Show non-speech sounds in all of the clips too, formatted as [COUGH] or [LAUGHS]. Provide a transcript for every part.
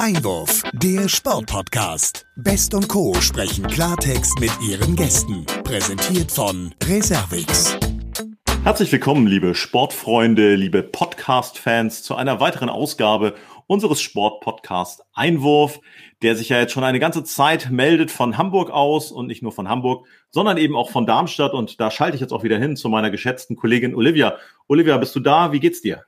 Einwurf, der Sportpodcast. Best und Co. sprechen Klartext mit ihren Gästen. Präsentiert von Reservix. Herzlich willkommen, liebe Sportfreunde, liebe Podcast-Fans, zu einer weiteren Ausgabe unseres Sportpodcast Einwurf, der sich ja jetzt schon eine ganze Zeit meldet von Hamburg aus und nicht nur von Hamburg, sondern eben auch von Darmstadt. Und da schalte ich jetzt auch wieder hin zu meiner geschätzten Kollegin Olivia. Olivia, bist du da? Wie geht's dir?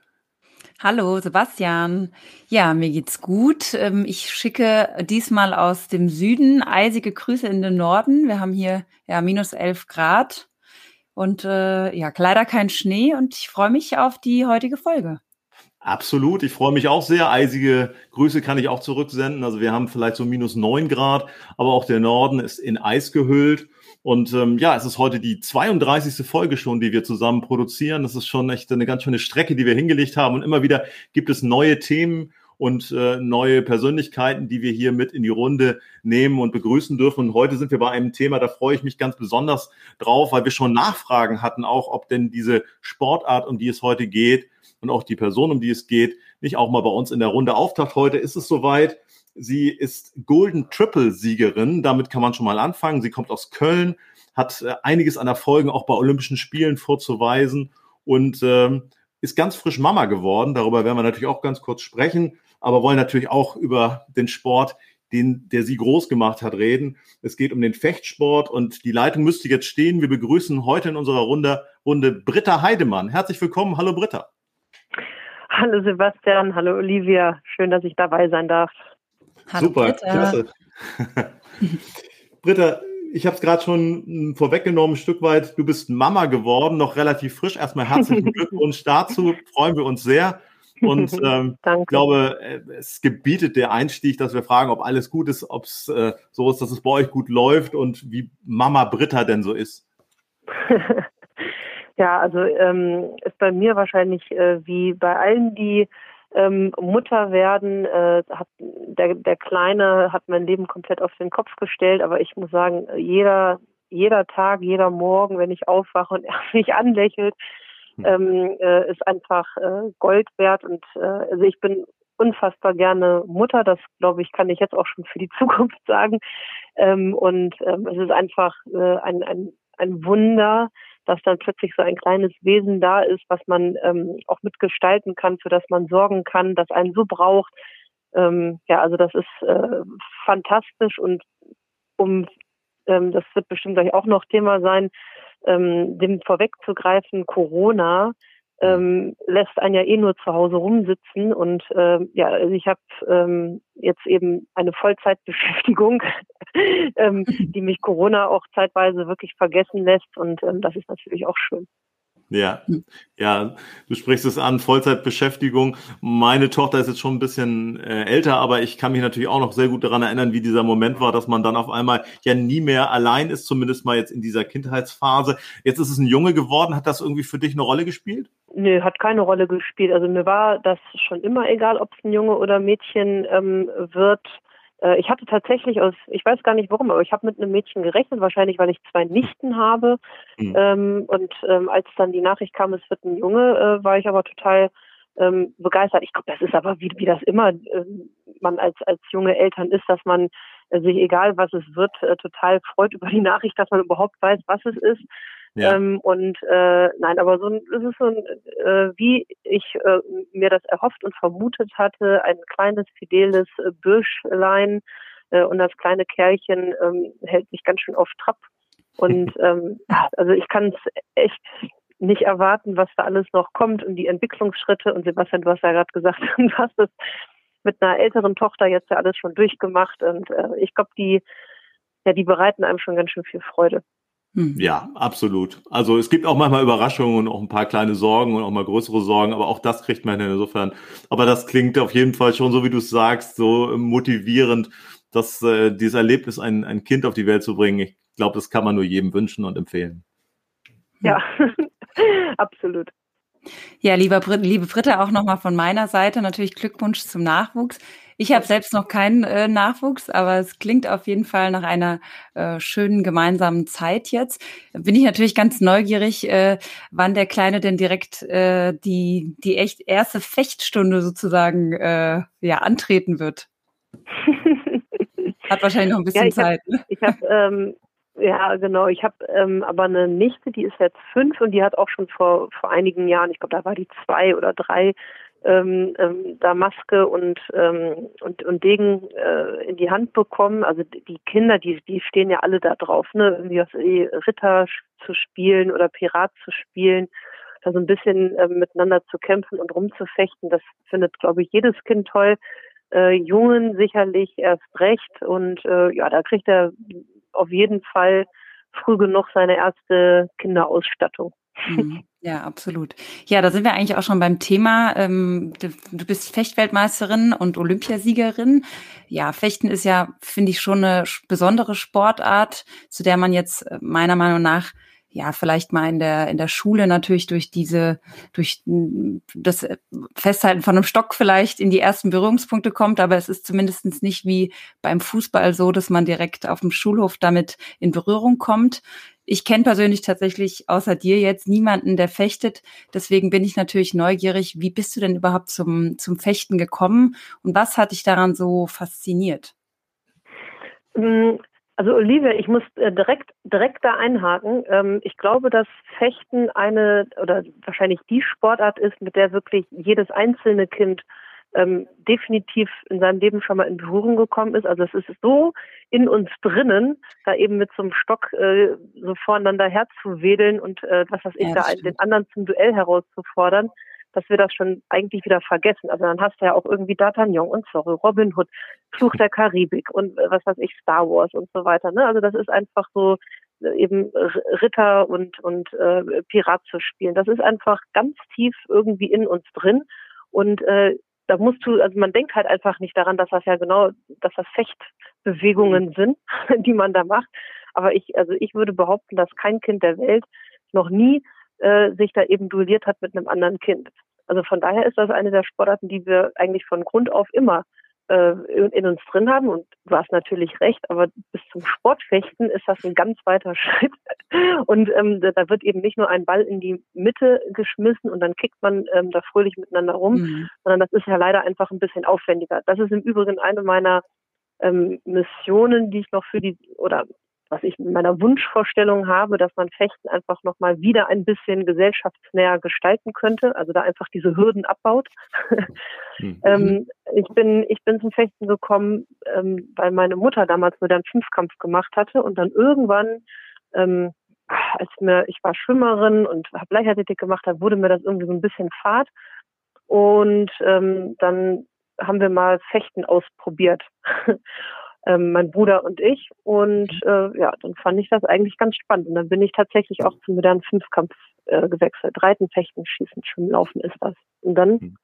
Hallo Sebastian. Ja, mir geht's gut. Ähm, ich schicke diesmal aus dem Süden eisige Grüße in den Norden. Wir haben hier ja minus elf Grad und äh, ja leider kein Schnee und ich freue mich auf die heutige Folge. Absolut, ich freue mich auch sehr. Eisige Grüße kann ich auch zurücksenden. Also wir haben vielleicht so minus neun Grad, aber auch der Norden ist in Eis gehüllt. Und ähm, ja, es ist heute die 32. Folge schon, die wir zusammen produzieren. Das ist schon echt eine ganz schöne Strecke, die wir hingelegt haben. Und immer wieder gibt es neue Themen und äh, neue Persönlichkeiten, die wir hier mit in die Runde nehmen und begrüßen dürfen. Und heute sind wir bei einem Thema, da freue ich mich ganz besonders drauf, weil wir schon Nachfragen hatten, auch ob denn diese Sportart, um die es heute geht und auch die Person, um die es geht, nicht auch mal bei uns in der Runde auftaucht. Heute ist es soweit. Sie ist Golden Triple Siegerin. Damit kann man schon mal anfangen. Sie kommt aus Köln, hat äh, einiges an Erfolgen auch bei Olympischen Spielen vorzuweisen und ähm, ist ganz frisch Mama geworden. Darüber werden wir natürlich auch ganz kurz sprechen, aber wollen natürlich auch über den Sport, den, der sie groß gemacht hat, reden. Es geht um den Fechtsport und die Leitung müsste jetzt stehen. Wir begrüßen heute in unserer Runde, Runde Britta Heidemann. Herzlich willkommen. Hallo Britta. Hallo Sebastian, hallo Olivia. Schön, dass ich dabei sein darf. Hallo, Super, Britta. klasse. [LAUGHS] Britta, ich habe es gerade schon hm, vorweggenommen, ein Stück weit. Du bist Mama geworden, noch relativ frisch. Erstmal herzlichen [LAUGHS] Glückwunsch dazu. Freuen wir uns sehr. Und [LAUGHS] ähm, ich glaube, äh, es gebietet der Einstieg, dass wir fragen, ob alles gut ist, ob es äh, so ist, dass es bei euch gut läuft und wie Mama Britta denn so ist. ja, also ähm, ist bei mir wahrscheinlich äh, wie bei allen, die ähm, Mutter werden. Äh, hat, der, der Kleine hat mein Leben komplett auf den Kopf gestellt, aber ich muss sagen, jeder, jeder Tag, jeder Morgen, wenn ich aufwache und [LAUGHS] er mich anlächelt, hm. ähm, äh, ist einfach äh, Gold wert. Und äh, also ich bin unfassbar gerne Mutter, das glaube ich, kann ich jetzt auch schon für die [LAUGHS] Zukunft sagen. Ähm, und ähm, es ist einfach äh, ein, ein, ein Wunder, dass dann plötzlich so ein kleines Wesen da ist, was man ähm, auch mitgestalten kann, für das man sorgen kann, das einen so braucht. Ähm, ja, also das ist äh, fantastisch und um ähm, das wird bestimmt gleich auch noch Thema sein, ähm, dem vorwegzugreifen, Corona ähm, lässt einen ja eh nur zu Hause rumsitzen und ähm, ja, also ich habe ähm, jetzt eben eine Vollzeitbeschäftigung, [LAUGHS] ähm, die mich Corona auch zeitweise wirklich vergessen lässt und ähm, das ist natürlich auch schön. Ja, ja, du sprichst es an, Vollzeitbeschäftigung. Meine Tochter ist jetzt schon ein bisschen äh, älter, aber ich kann mich natürlich auch noch sehr gut daran erinnern, wie dieser Moment war, dass man dann auf einmal ja nie mehr allein ist, zumindest mal jetzt in dieser Kindheitsphase. Jetzt ist es ein Junge geworden. Hat das irgendwie für dich eine Rolle gespielt? Nö, hat keine Rolle gespielt. Also mir war das schon immer egal, ob es ein Junge oder Mädchen ähm, wird. Äh, ich hatte tatsächlich aus, ich weiß gar nicht warum, aber ich habe mit einem Mädchen gerechnet, wahrscheinlich weil ich zwei Nichten habe. Mhm. Ähm, und ähm, als dann die Nachricht kam, es wird ein Junge, äh, war ich aber total ähm, begeistert. Ich glaube, das ist aber wie, wie das immer äh, man als als junge Eltern ist, dass man äh, sich egal was es wird, äh, total freut über die Nachricht, dass man überhaupt weiß, was es ist. Ja. Ähm, und äh, nein, aber so es ist so ein, äh, wie ich äh, mir das erhofft und vermutet hatte, ein kleines fideles äh, Bürschlein äh, und das kleine Kerlchen ähm, hält sich ganz schön auf Trab. Und [LAUGHS] ähm, also ich kann es echt nicht erwarten, was da alles noch kommt und die Entwicklungsschritte. Und Sebastian, du hast ja gerade gesagt, [LAUGHS] du hast es mit einer älteren Tochter jetzt ja alles schon durchgemacht. Und äh, ich glaube, die, ja, die bereiten einem schon ganz schön viel Freude. Hm. Ja, absolut. Also es gibt auch manchmal Überraschungen und auch ein paar kleine Sorgen und auch mal größere Sorgen, aber auch das kriegt man insofern. Aber das klingt auf jeden Fall schon, so wie du es sagst, so motivierend, dass äh, dieses Erlebnis, ein, ein Kind auf die Welt zu bringen, ich glaube, das kann man nur jedem wünschen und empfehlen. Ja, [LAUGHS] absolut. Ja, lieber Brit liebe Britta, auch nochmal von meiner Seite natürlich Glückwunsch zum Nachwuchs. Ich habe selbst noch keinen äh, Nachwuchs, aber es klingt auf jeden Fall nach einer äh, schönen gemeinsamen Zeit jetzt. Bin ich natürlich ganz neugierig, äh, wann der Kleine denn direkt äh, die die echt erste Fechtstunde sozusagen äh, ja antreten wird. Hat wahrscheinlich noch ein bisschen ja, ich Zeit. Hab, ne? Ich habe ähm, ja, genau. Ich habe ähm, aber eine Nichte, die ist jetzt fünf und die hat auch schon vor, vor einigen Jahren, ich glaube, da war die zwei oder drei, ähm, ähm, da Maske und, ähm, und, und Degen äh, in die Hand bekommen. Also die Kinder, die, die stehen ja alle da drauf, ne? Irgendwie Ritter zu spielen oder Pirat zu spielen, da so ein bisschen äh, miteinander zu kämpfen und rumzufechten. Das findet, glaube ich, jedes Kind toll. Äh, Jungen sicherlich erst recht. Und äh, ja, da kriegt er auf jeden Fall früh genug seine erste Kinderausstattung. Mhm. [LAUGHS] Ja, absolut. Ja, da sind wir eigentlich auch schon beim Thema. Ähm, du, bist Fechtweltmeisterin und Olympiasiegerin. Ja, Fechten ist ja, finde ich, schon eine besondere Sportart, zu der man jetzt äh, meiner Meinung nach ja, vielleicht mal in der, in der Schule natürlich durch diese, durch das Festhalten von einem Stock vielleicht in die ersten Berührungspunkte kommt, aber es ist zumindest nicht wie beim Fußball so, dass man direkt auf dem Schulhof damit in Berührung kommt. Ich kenne persönlich tatsächlich außer dir jetzt niemanden, der fechtet. Deswegen bin ich natürlich neugierig. Wie bist du denn überhaupt zum, zum Fechten gekommen und was hat dich daran so fasziniert? Mm, also Olivia, ich muss äh, direkt direkt da einhaken. Ähm, ich glaube, dass Fechten eine oder wahrscheinlich die Sportart ist, mit der wirklich jedes einzelne Kind ähm, definitiv in seinem Leben schon mal in Berührung gekommen ist. Also es ist so in uns drinnen, da eben mit so einem Stock äh, so voreinander herzuwedeln und äh, was weiß ich, ja, da den anderen zum Duell herauszufordern, dass wir das schon eigentlich wieder vergessen. Also dann hast du ja auch irgendwie D'Artagnan und sorry, Robin Hood, Fluch der Karibik und äh, was weiß ich, Star Wars und so weiter. Ne? Also das ist einfach so äh, eben Ritter und und äh, Pirat zu spielen. Das ist einfach ganz tief irgendwie in uns drin und äh, da musst du, also man denkt halt einfach nicht daran, dass das ja genau, dass das Fechtbewegungen mhm. sind, [LAUGHS] die man da macht. Aber ich, also ich würde behaupten, dass kein Kind der Welt noch nie äh, sich da eben duelliert hat mit einem anderen Kind. Also von daher ist das eine der Sportarten, die wir eigentlich von Grund auf immer in, in uns drin haben. Und du hast natürlich recht, aber bis zum Sportfechten ist das ein ganz weiter [LAUGHS] Schritt. Und ähm, da wird eben nicht nur ein Ball in die Mitte geschmissen und dann kickt man ähm, da fröhlich miteinander rum, mhm. sondern das ist ja leider einfach ein bisschen aufwendiger. Das ist im Übrigen eine meiner ähm, Missionen, die ich noch für die oder was ich in meiner Wunschvorstellung habe, dass man Fechten einfach nochmal wieder ein bisschen gesellschaftsnäher gestalten könnte, also da einfach diese Hürden abbaut. [LAUGHS] [LAUGHS] Mhm. ähm, ich bin, ich bin zum Fechten gekommen, ähm, weil meine Mutter damals nur den Fünfkampf gemacht hatte und dann irgendwann, ähm, als mir, ich war Schwimmerin und habe Leichtathletik gemacht, da wurde mir das irgendwie so ein bisschen fad. Und ähm, dann haben wir mal Fechten ausprobiert [LAUGHS] ähm, mein Bruder und ich. Und mhm. äh, ja, dann fand ich das eigentlich ganz spannend. Und dann bin ich tatsächlich auch zum modernen Fünfkampf äh, gewechselt. Reiten, Fechten, Schießen, Schwimmen, Laufen ist das. Und dann mhm.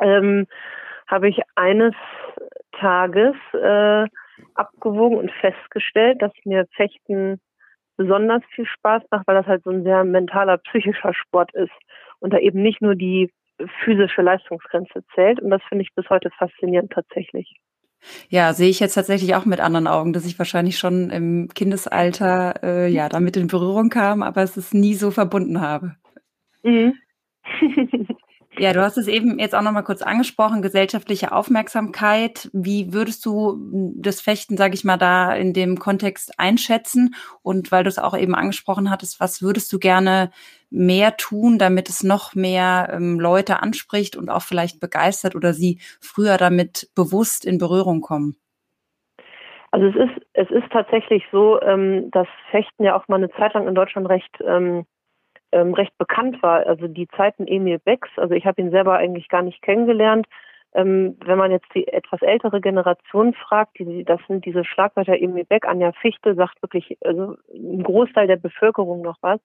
ähm, habe ich eines Tages äh, abgewogen und festgestellt, dass mir Fechten besonders viel Spaß macht, weil das halt so ein sehr mentaler, psychischer Sport ist und da eben nicht nur die physische Leistungsgrenze zählt. Und das finde ich bis heute faszinierend tatsächlich. Ja, sehe ich jetzt tatsächlich auch mit anderen Augen, dass ich wahrscheinlich schon im Kindesalter äh, ja damit in Berührung kam, aber es ist nie so verbunden habe. Mhm. [LAUGHS] ja, du hast es eben jetzt auch noch mal kurz angesprochen, gesellschaftliche Aufmerksamkeit. Wie würdest du das Fechten, sage ich mal, da in dem Kontext einschätzen? Und weil du es auch eben angesprochen hattest, was würdest du gerne mehr tun, damit es noch mehr ähm, Leute anspricht und auch vielleicht begeistert oder sie früher damit bewusst in Berührung kommen? Also es ist, es ist tatsächlich so, ähm, dass Fechten ja auch mal eine Zeit lang in Deutschland recht, ähm, ähm, recht bekannt war. Also die Zeiten Emil Becks, also ich habe ihn selber eigentlich gar nicht kennengelernt. Ähm, wenn man jetzt die etwas ältere Generation fragt, die, das sind diese Schlagwörter Emil Beck, Anja Fichte sagt wirklich also ein Großteil der Bevölkerung noch was.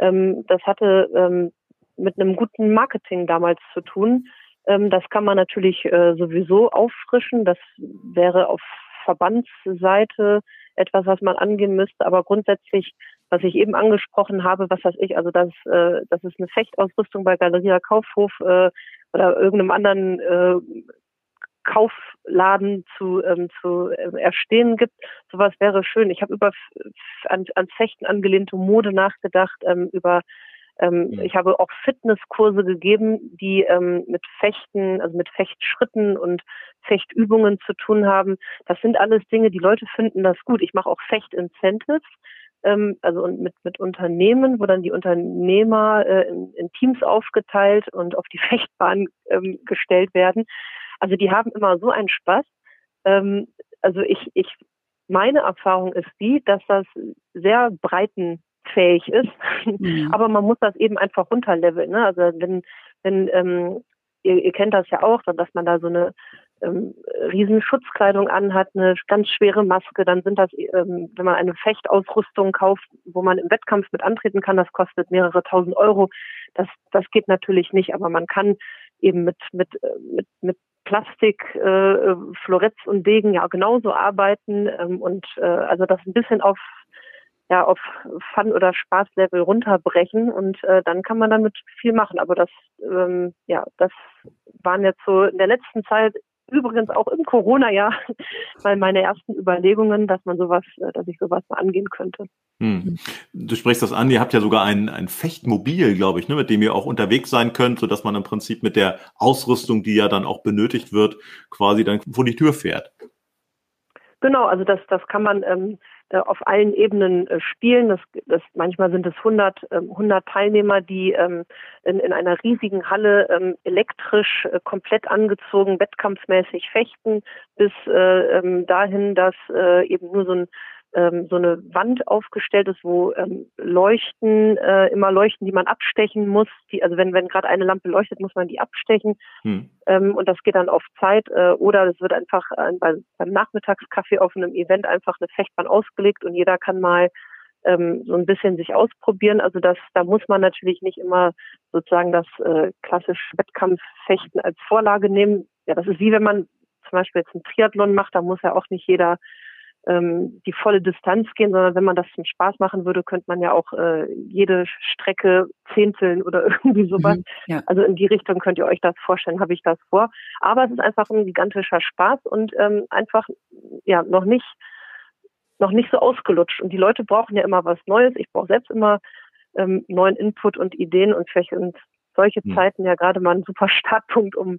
Ähm, das hatte ähm, mit einem guten Marketing damals zu tun. Ähm, das kann man natürlich äh, sowieso auffrischen. Das wäre auf Verbandsseite etwas, was man angehen müsste. Aber grundsätzlich, was ich eben angesprochen habe, was weiß ich, also dass, äh, dass es eine Fechtausrüstung bei Galeria Kaufhof äh, oder irgendeinem anderen äh, Kaufladen zu, ähm, zu äh, erstehen gibt. Sowas wäre schön. Ich habe über an, an Fechten angelehnte Mode nachgedacht, ähm, über Ähm. Ich habe auch Fitnesskurse gegeben, die ähm, mit Fechten, also mit Fechtschritten und Fechtübungen zu tun haben. Das sind alles Dinge, die Leute finden das gut. Ich mache auch Fecht-Incentives, ähm, also mit, mit Unternehmen, wo dann die Unternehmer äh, in, in Teams aufgeteilt und auf die [LAUGHS] Fechtbahn ähm, gestellt werden. Also die haben immer so einen Spaß. Ähm, also ich, ich, meine Erfahrung ist die, dass das sehr breitenfähig ist, mhm. [LAUGHS] aber man muss das eben einfach runterleveln. Ne? Also wenn, wenn ähm, ihr, ihr kennt das ja auch, dass man da so eine ähm, riesen Schutzkleidung anhat, eine ganz schwere Maske, dann sind das, ähm, wenn man eine Fechtausrüstung kauft, wo man im Wettkampf mit antreten kann, das kostet mehrere tausend Euro. Das, das geht natürlich nicht, aber man kann eben mit, mit, äh, mit, mit Plastik, äh, Floretz und Degen ja genauso arbeiten ähm, und äh, also das ein bisschen auf ja auf Fun- oder Spaßlevel runterbrechen und äh, dann kann man damit viel machen. Aber das ähm, ja das waren jetzt so in der letzten Zeit übrigens auch im Corona-Jahr [LAUGHS] mal meine ersten Überlegungen, dass man sowas, äh, dass ich sowas mal angehen könnte. Hm. Du sprichst das an, ihr habt ja sogar ein, ein Fechtmobil, glaube ich, ne, mit dem ihr auch unterwegs sein könnt, sodass man im Prinzip mit der Ausrüstung, die ja dann auch benötigt wird, quasi dann vor die Tür fährt. Genau, also das, das kann man ähm, äh, auf allen Ebenen äh, spielen. Das, das, manchmal sind es 100, äh, 100 Teilnehmer, die ähm, in, in einer riesigen Halle ähm, elektrisch äh, komplett angezogen, wettkampfmäßig fechten, bis äh, ähm, dahin, dass äh, eben nur so ein ähm, so eine Wand aufgestellt ist, wo ähm, Leuchten, äh, immer Leuchten, die man abstechen muss. Die, also wenn, wenn gerade eine Lampe leuchtet, muss man die abstechen. Hm. Ähm, und das geht dann auf Zeit. Äh, oder es wird einfach äh, beim, beim Nachmittagskaffee auf einem Event einfach eine Fechtbahn ausgelegt und jeder kann mal ähm, so ein bisschen sich ausprobieren. Also das, da muss man natürlich nicht immer sozusagen das äh, klassische Wettkampffechten als Vorlage nehmen. Ja, das ist wie wenn man zum Beispiel jetzt einen Triathlon macht, da muss ja auch nicht jeder ähm, die volle Distanz gehen, sondern wenn man das zum Spaß machen würde, könnte man ja auch äh, jede Strecke zehnteln oder [LAUGHS] irgendwie sowas. Mhm, ja. Also in die Richtung könnt ihr euch das vorstellen, habe ich das vor. Aber es ist einfach ein gigantischer Spaß und ähm, einfach ja noch nicht noch nicht so ausgelutscht. Und die Leute brauchen ja immer was Neues. Ich brauche selbst immer ähm, neuen Input und Ideen und vielleicht sind solche mhm. Zeiten ja gerade mal ein super [LAUGHS] Startpunkt, um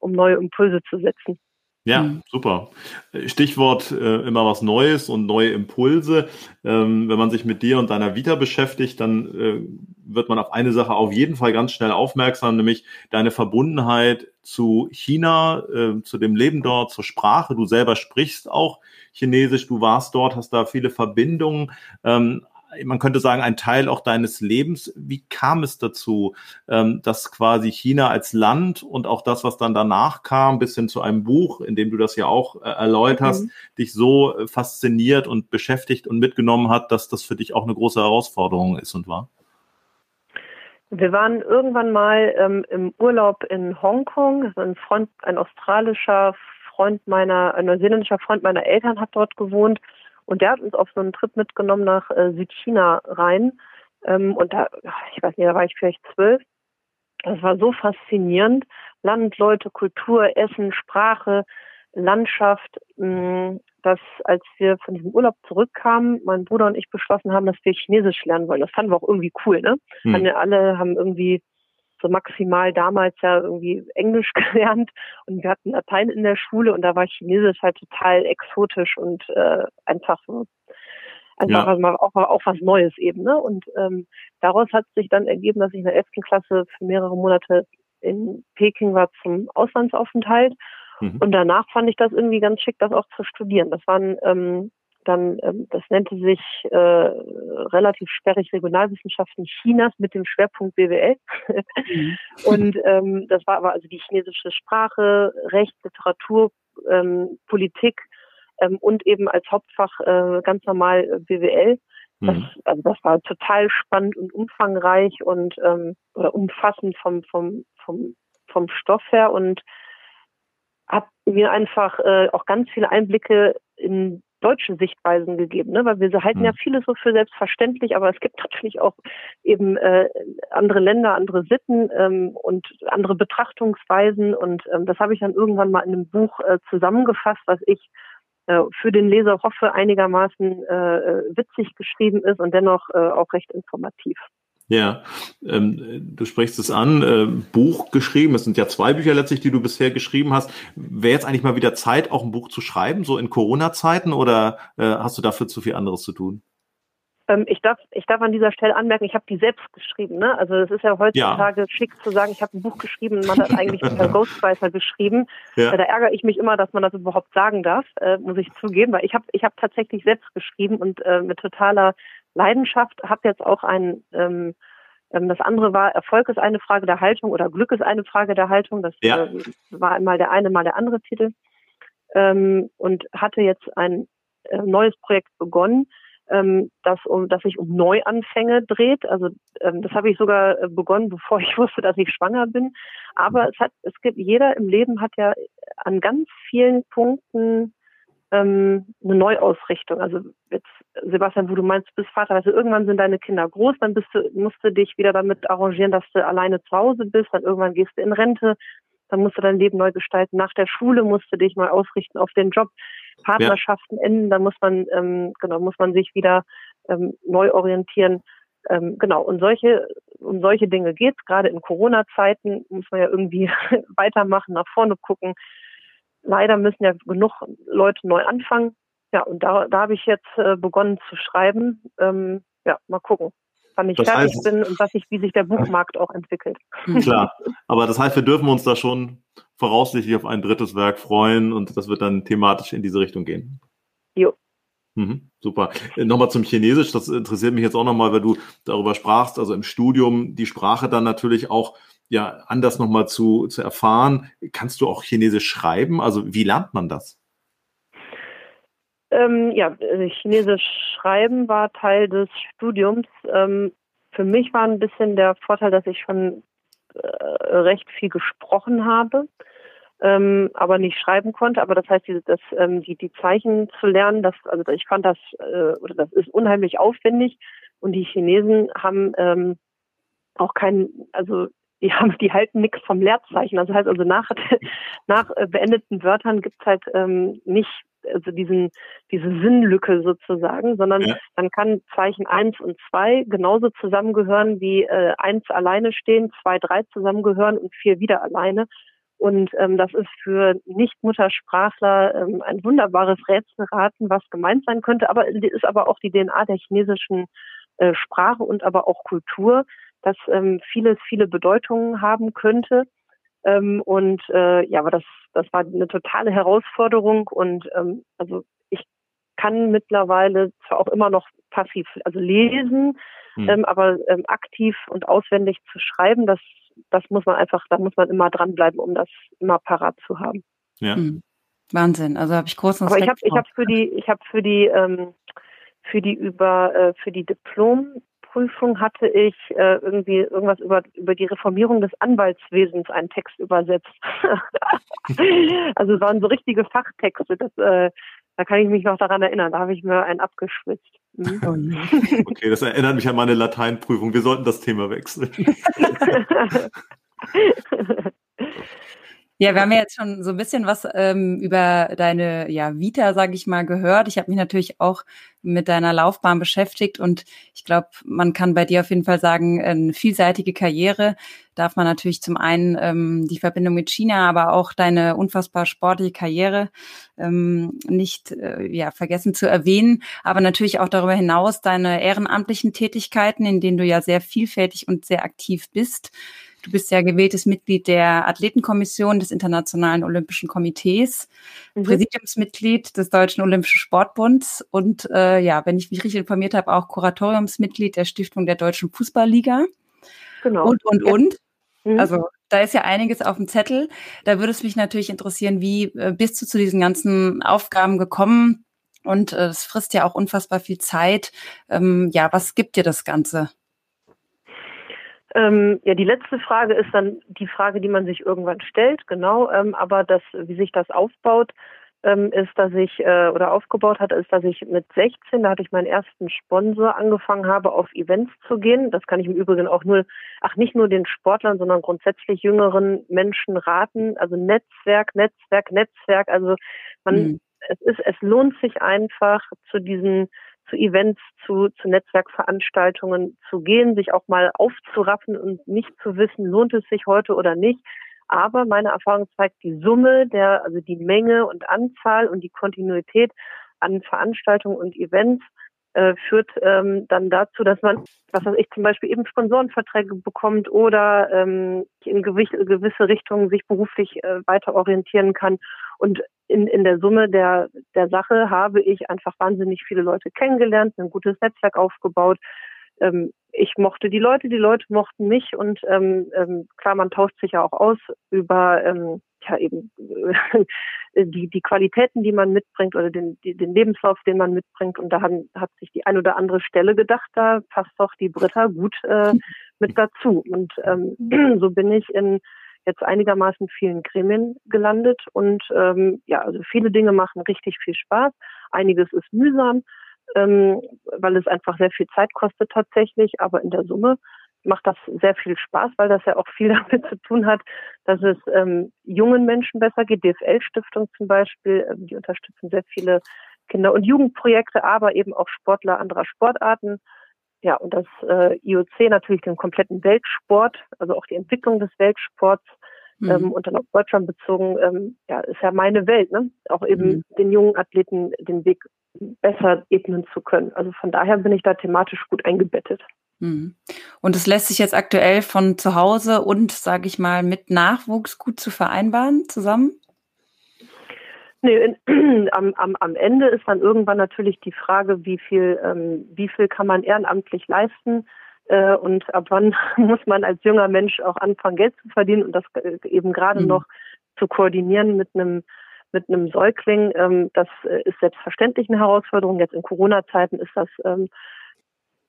um neue Impulse zu setzen. Ja, mhm. super. Stichwort äh, immer was Neues und neue Impulse. Ähm, wenn man sich mit dir und deiner Vita beschäftigt, dann äh, wird man auf eine Sache auf jeden Fall ganz schnell aufmerksam, nämlich deine Verbundenheit zu China, äh, zu dem Leben dort, zur Sprache. Du selber sprichst auch Chinesisch, du warst dort, hast da viele Verbindungen. Ähm, man könnte sagen, ein Teil auch deines Lebens. Wie kam es dazu, ähm, dass quasi China als Land und auch das, was dann danach kam, bis hin zu einem Buch, in dem du das ja auch äh, erläuterst, mhm. dich so äh, fasziniert und beschäftigt und mitgenommen hat, dass das für dich auch eine große Herausforderung ist und war? Wir waren irgendwann mal ähm, im Urlaub in Hongkong. ein Freund, ein australischer Freund meiner, ein neuseeländischer Freund meiner Eltern hat dort gewohnt. Und der hat uns auf so einen Trip mitgenommen nach äh, Südchina rein. Ähm, und da, ich weiß nicht, da war ich vielleicht zwölf. Das war so faszinierend. Land, Leute, Kultur, Essen, Sprache, Landschaft, mh, mm, dass als wir von diesem Urlaub zurückkamen, mein Bruder und ich beschlossen haben, dass wir Chinesisch lernen wollen. Das fanden wir auch irgendwie cool, ne? Hm. Alle haben irgendwie so maximal damals ja irgendwie Englisch [LAUGHS] gelernt und wir hatten Latein in der Schule und da war Chinesisch halt total exotisch und äh, einfach so einfach ja. mal auch, auch was Neues eben. Ne? Und ähm, daraus hat sich dann ergeben, dass ich in der 11. Klasse für mehrere Monate in Peking war zum Auslandsaufenthalt. Mhm. Und danach fand ich das irgendwie ganz schick, das auch zu studieren. Das waren ähm, dann, ähm, das nannte sich äh, relativ sperrig Regionalwissenschaften Chinas mit dem Schwerpunkt BWL. Mhm. [LAUGHS] Und ähm, das war aber also die chinesische Sprache, Recht, Literatur, ähm, Politik ähm, und eben als Hauptfach äh, ganz normal BWL. Das, mhm. also das war total spannend und umfangreich und ähm, oder umfassend vom, vom, vom, vom Stoff her und hat mir einfach äh, auch ganz viele Einblicke in deutsche Sichtweisen gegeben, ne? weil wir halten ja hm. vieles so für selbstverständlich, aber es gibt natürlich auch eben äh, andere Länder, andere Sitten ähm, und andere Betrachtungsweisen und ähm, das habe ich dann irgendwann mal in einem Buch äh, zusammengefasst, was ich äh, für den Leser hoffe einigermaßen äh, witzig geschrieben ist und dennoch äh, auch recht informativ. Ja, ähm, du sprichst es an, äh, Buch geschrieben, es sind ja zwei Bücher letztlich, die du bisher geschrieben hast. Wäre jetzt eigentlich mal wieder Zeit, auch ein Buch zu schreiben, so in Corona-Zeiten, oder äh, hast du dafür zu viel anderes zu tun? Ähm, ich, darf, ich darf an dieser Stelle anmerken, ich habe die selbst geschrieben. Ne? Also es ist ja heutzutage ja. schick zu sagen, ich habe ein Buch geschrieben, man hat eigentlich äh, [LAUGHS] Ghostwriter geschrieben. Ja. Äh, da ärgere ich mich immer, dass man das überhaupt sagen darf, äh, muss ich zugeben, weil ich habe ich hab tatsächlich selbst geschrieben und äh, mit totaler Leidenschaft, habe jetzt auch ein, ähm, ähm, das andere war, Erfolg ist eine Frage der Haltung oder Glück ist eine Frage der Haltung. Das ja. äh, war einmal der eine, mal der andere Titel. Ähm, und hatte jetzt ein äh, neues Projekt begonnen, ähm, das, um, das sich um Neuanfänge dreht. Also ähm, das habe ich sogar äh, begonnen, [LAUGHS] bevor ich wusste, dass ich schwanger bin. Aber es hat, es gibt jeder im Leben hat ja an ganz vielen Punkten ähm, eine Neuausrichtung. Also jetzt, Sebastian, wo du meinst, du bist Vater, also irgendwann sind deine Kinder groß, dann bist du, musst du dich wieder damit arrangieren, dass du alleine zu Hause bist, dann irgendwann gehst du in Rente, dann musst du dein Leben neu gestalten. Nach der Schule musst du dich neu ausrichten auf den Job. Partnerschaften ja. enden, dann muss man, ähm, genau, muss man sich wieder ähm, neu orientieren. Ähm, genau, und solche, um solche Dinge geht's. Gerade in Corona-Zeiten muss man ja irgendwie [LAUGHS] weitermachen, nach vorne gucken leider müssen ja genug Leute neu anfangen. Ja, und da, da habe ich jetzt äh, begonnen zu schreiben. Ähm, ja, mal gucken, wann ich das fertig heißt, bin und was ich, wie sich der Buchmarkt auch entwickelt. Klar, aber das heißt, wir dürfen uns da schon voraussichtlich auf ein drittes Werk freuen und das wird dann thematisch in diese Richtung gehen. Jo. Mhm, super. Äh, nochmal zum Chinesisch, das interessiert mich jetzt auch nochmal, weil du darüber sprachst, also im Studium die Sprache dann natürlich auch ja anders nochmal zu, zu erfahren. Kannst du auch Chinesisch schreiben? Also wie lernt man das? Ähm, ja, also Chinesisch schreiben war Teil des Studiums. Ähm, für mich war ein bisschen der Vorteil, dass ich schon äh, recht viel gesprochen habe, ähm, aber nicht schreiben konnte. Aber das heißt, die, das, ähm, die, die Zeichen zu lernen, das, also ich fand das, äh, oder das ist unheimlich aufwendig. Und die Chinesen haben ähm, auch kein, also die haben, die halten nichts vom Leerzeichen. Das heißt also nach, [LAUGHS] nach äh, beendeten Wörtern gibt's halt ähm, nicht also diesen, diese Sinnlücke sozusagen, sondern ja. dann kann Zeichen eins und zwei genauso zusammengehören wie äh, eins alleine stehen, zwei, drei zusammengehören und vier wieder alleine. Und ähm, das ist für Nicht-Muttersprachler ähm, ein wunderbares Rätselraten, was gemeint sein könnte, aber ist aber auch die DNA der chinesischen äh, Sprache und aber auch Kultur das ähm, vieles, viele Bedeutungen haben könnte. Ähm, und äh, ja, aber das, das war eine totale Herausforderung und ähm, also ich kann mittlerweile zwar auch immer noch passiv, also lesen, hm. ähm, aber ähm, aktiv und auswendig zu schreiben, das, das muss man einfach, da muss man immer dranbleiben, um das immer parat zu haben. Ja. Hm. Wahnsinn, also habe ich großen Respekt Aber ich habe ich hab für die ich habe für die ähm, für die über äh, für die Diplom Prüfung hatte ich äh, irgendwie irgendwas über, über die Reformierung des Anwaltswesens einen Text übersetzt. [LAUGHS] also es waren so richtige Fachtexte. Das, äh, da kann ich mich noch daran erinnern. Da habe ich mir einen abgeschwitzt. Mhm. okay, das erinnert mich an meine Lateinprüfung. Wir sollten das Thema wechseln. [LAUGHS] [LAUGHS] Ja, wir haben ja jetzt schon so ein bisschen was ähm, über deine ja, Vita, sage ich mal, gehört. Ich habe mich natürlich auch mit deiner Laufbahn beschäftigt und ich glaube, man kann bei dir auf jeden Fall sagen, eine vielseitige Karriere. Darf man natürlich zum einen ähm, die Verbindung mit China, aber auch deine unfassbar sportliche Karriere ähm, nicht äh, ja, vergessen zu erwähnen. Aber natürlich auch darüber hinaus deine ehrenamtlichen Tätigkeiten, in denen du ja sehr vielfältig und sehr aktiv bist. Du bist ja gewähltes Mitglied der Athletenkommission des Internationalen Olympischen Komitees, mhm. Präsidiumsmitglied des Deutschen Olympischen Sportbunds und äh, ja, wenn ich mich richtig informiert habe, auch Kuratoriumsmitglied der Stiftung der Deutschen Fußballliga. Genau. Und, und, ja. und. Mhm. Also da ist ja einiges auf dem Zettel. Da würde es mich natürlich interessieren, wie äh, bist du zu diesen ganzen Aufgaben gekommen? Und äh, es frisst ja auch unfassbar viel Zeit. Ähm, ja, was gibt dir das Ganze? Ähm, ja, die letzte Frage ist dann die Frage, die man sich irgendwann stellt, genau. Ähm, aber das, wie sich das aufbaut, ähm, ist, dass ich äh, oder aufgebaut hat, ist, dass ich mit 16, da hatte ich meinen ersten Sponsor, angefangen habe, auf Events zu gehen. Das kann ich im Übrigen auch nur, ach nicht nur den Sportlern, sondern grundsätzlich jüngeren Menschen raten. Also Netzwerk, Netzwerk, Netzwerk. Also man, mhm. es ist, es lohnt sich einfach zu diesen zu Events, zu, zu Netzwerkveranstaltungen zu gehen, sich auch mal aufzuraffen und nicht zu wissen, lohnt es sich heute oder nicht. Aber meine Erfahrung zeigt, die Summe der, also die Menge und Anzahl und die Kontinuität an Veranstaltungen und Events äh, führt ähm, dann dazu, dass man, was weiß ich, zum Beispiel eben Sponsorenverträge bekommt oder ähm, in gewisse Richtungen sich beruflich äh, weiter orientieren kann. Und in, in der Summe der, der Sache habe ich einfach wahnsinnig viele Leute kennengelernt, ein gutes Netzwerk aufgebaut. Ähm, ich mochte die Leute, die Leute mochten mich und ähm, ähm, klar, man tauscht sich ja auch aus über ähm, ja eben die, die Qualitäten, die man mitbringt oder den, den Lebenslauf, den man mitbringt. Und da hat, hat sich die ein oder andere Stelle gedacht, da passt doch die Britta gut äh, mit dazu. Und ähm, [CLEARS THROAT] so bin ich in jetzt einigermaßen vielen Gremien gelandet. Und ähm, ja, also viele Dinge machen richtig viel Spaß. Einiges ist mühsam, ähm, weil es einfach sehr viel Zeit kostet tatsächlich. Aber in der Summe macht das sehr viel Spaß, weil das ja auch viel [LAUGHS] damit zu tun hat, dass es ähm, jungen Menschen besser geht. DFL-Stiftung zum Beispiel, ähm, die unterstützen sehr viele Kinder- und Jugendprojekte, aber eben auch Sportler anderer Sportarten. Ja, und das äh, IOC natürlich den kompletten Weltsport, also auch die Entwicklung des Weltsports mhm. ähm, und dann auf Deutschland bezogen, ähm, ja, ist ja meine Welt, ne? Auch eben mhm. den jungen Athleten den Weg besser ebnen zu können. Also von daher bin ich da thematisch gut eingebettet. Mhm. Und es lässt sich jetzt aktuell von zu Hause und, sage ich mal, mit Nachwuchs gut zu vereinbaren zusammen? Nee, in, [CLEARS THROAT] am, am, am Ende ist dann irgendwann natürlich die Frage, wie viel, ähm, wie viel kann man ehrenamtlich leisten äh, und ab wann [LAUGHS] muss man als junger Mensch auch anfangen, Geld zu verdienen und das äh, eben gerade mhm. noch zu koordinieren mit einem mit einem Säugling. Ähm, das äh, ist selbstverständlich eine Herausforderung. Jetzt in Corona-Zeiten ist das ähm,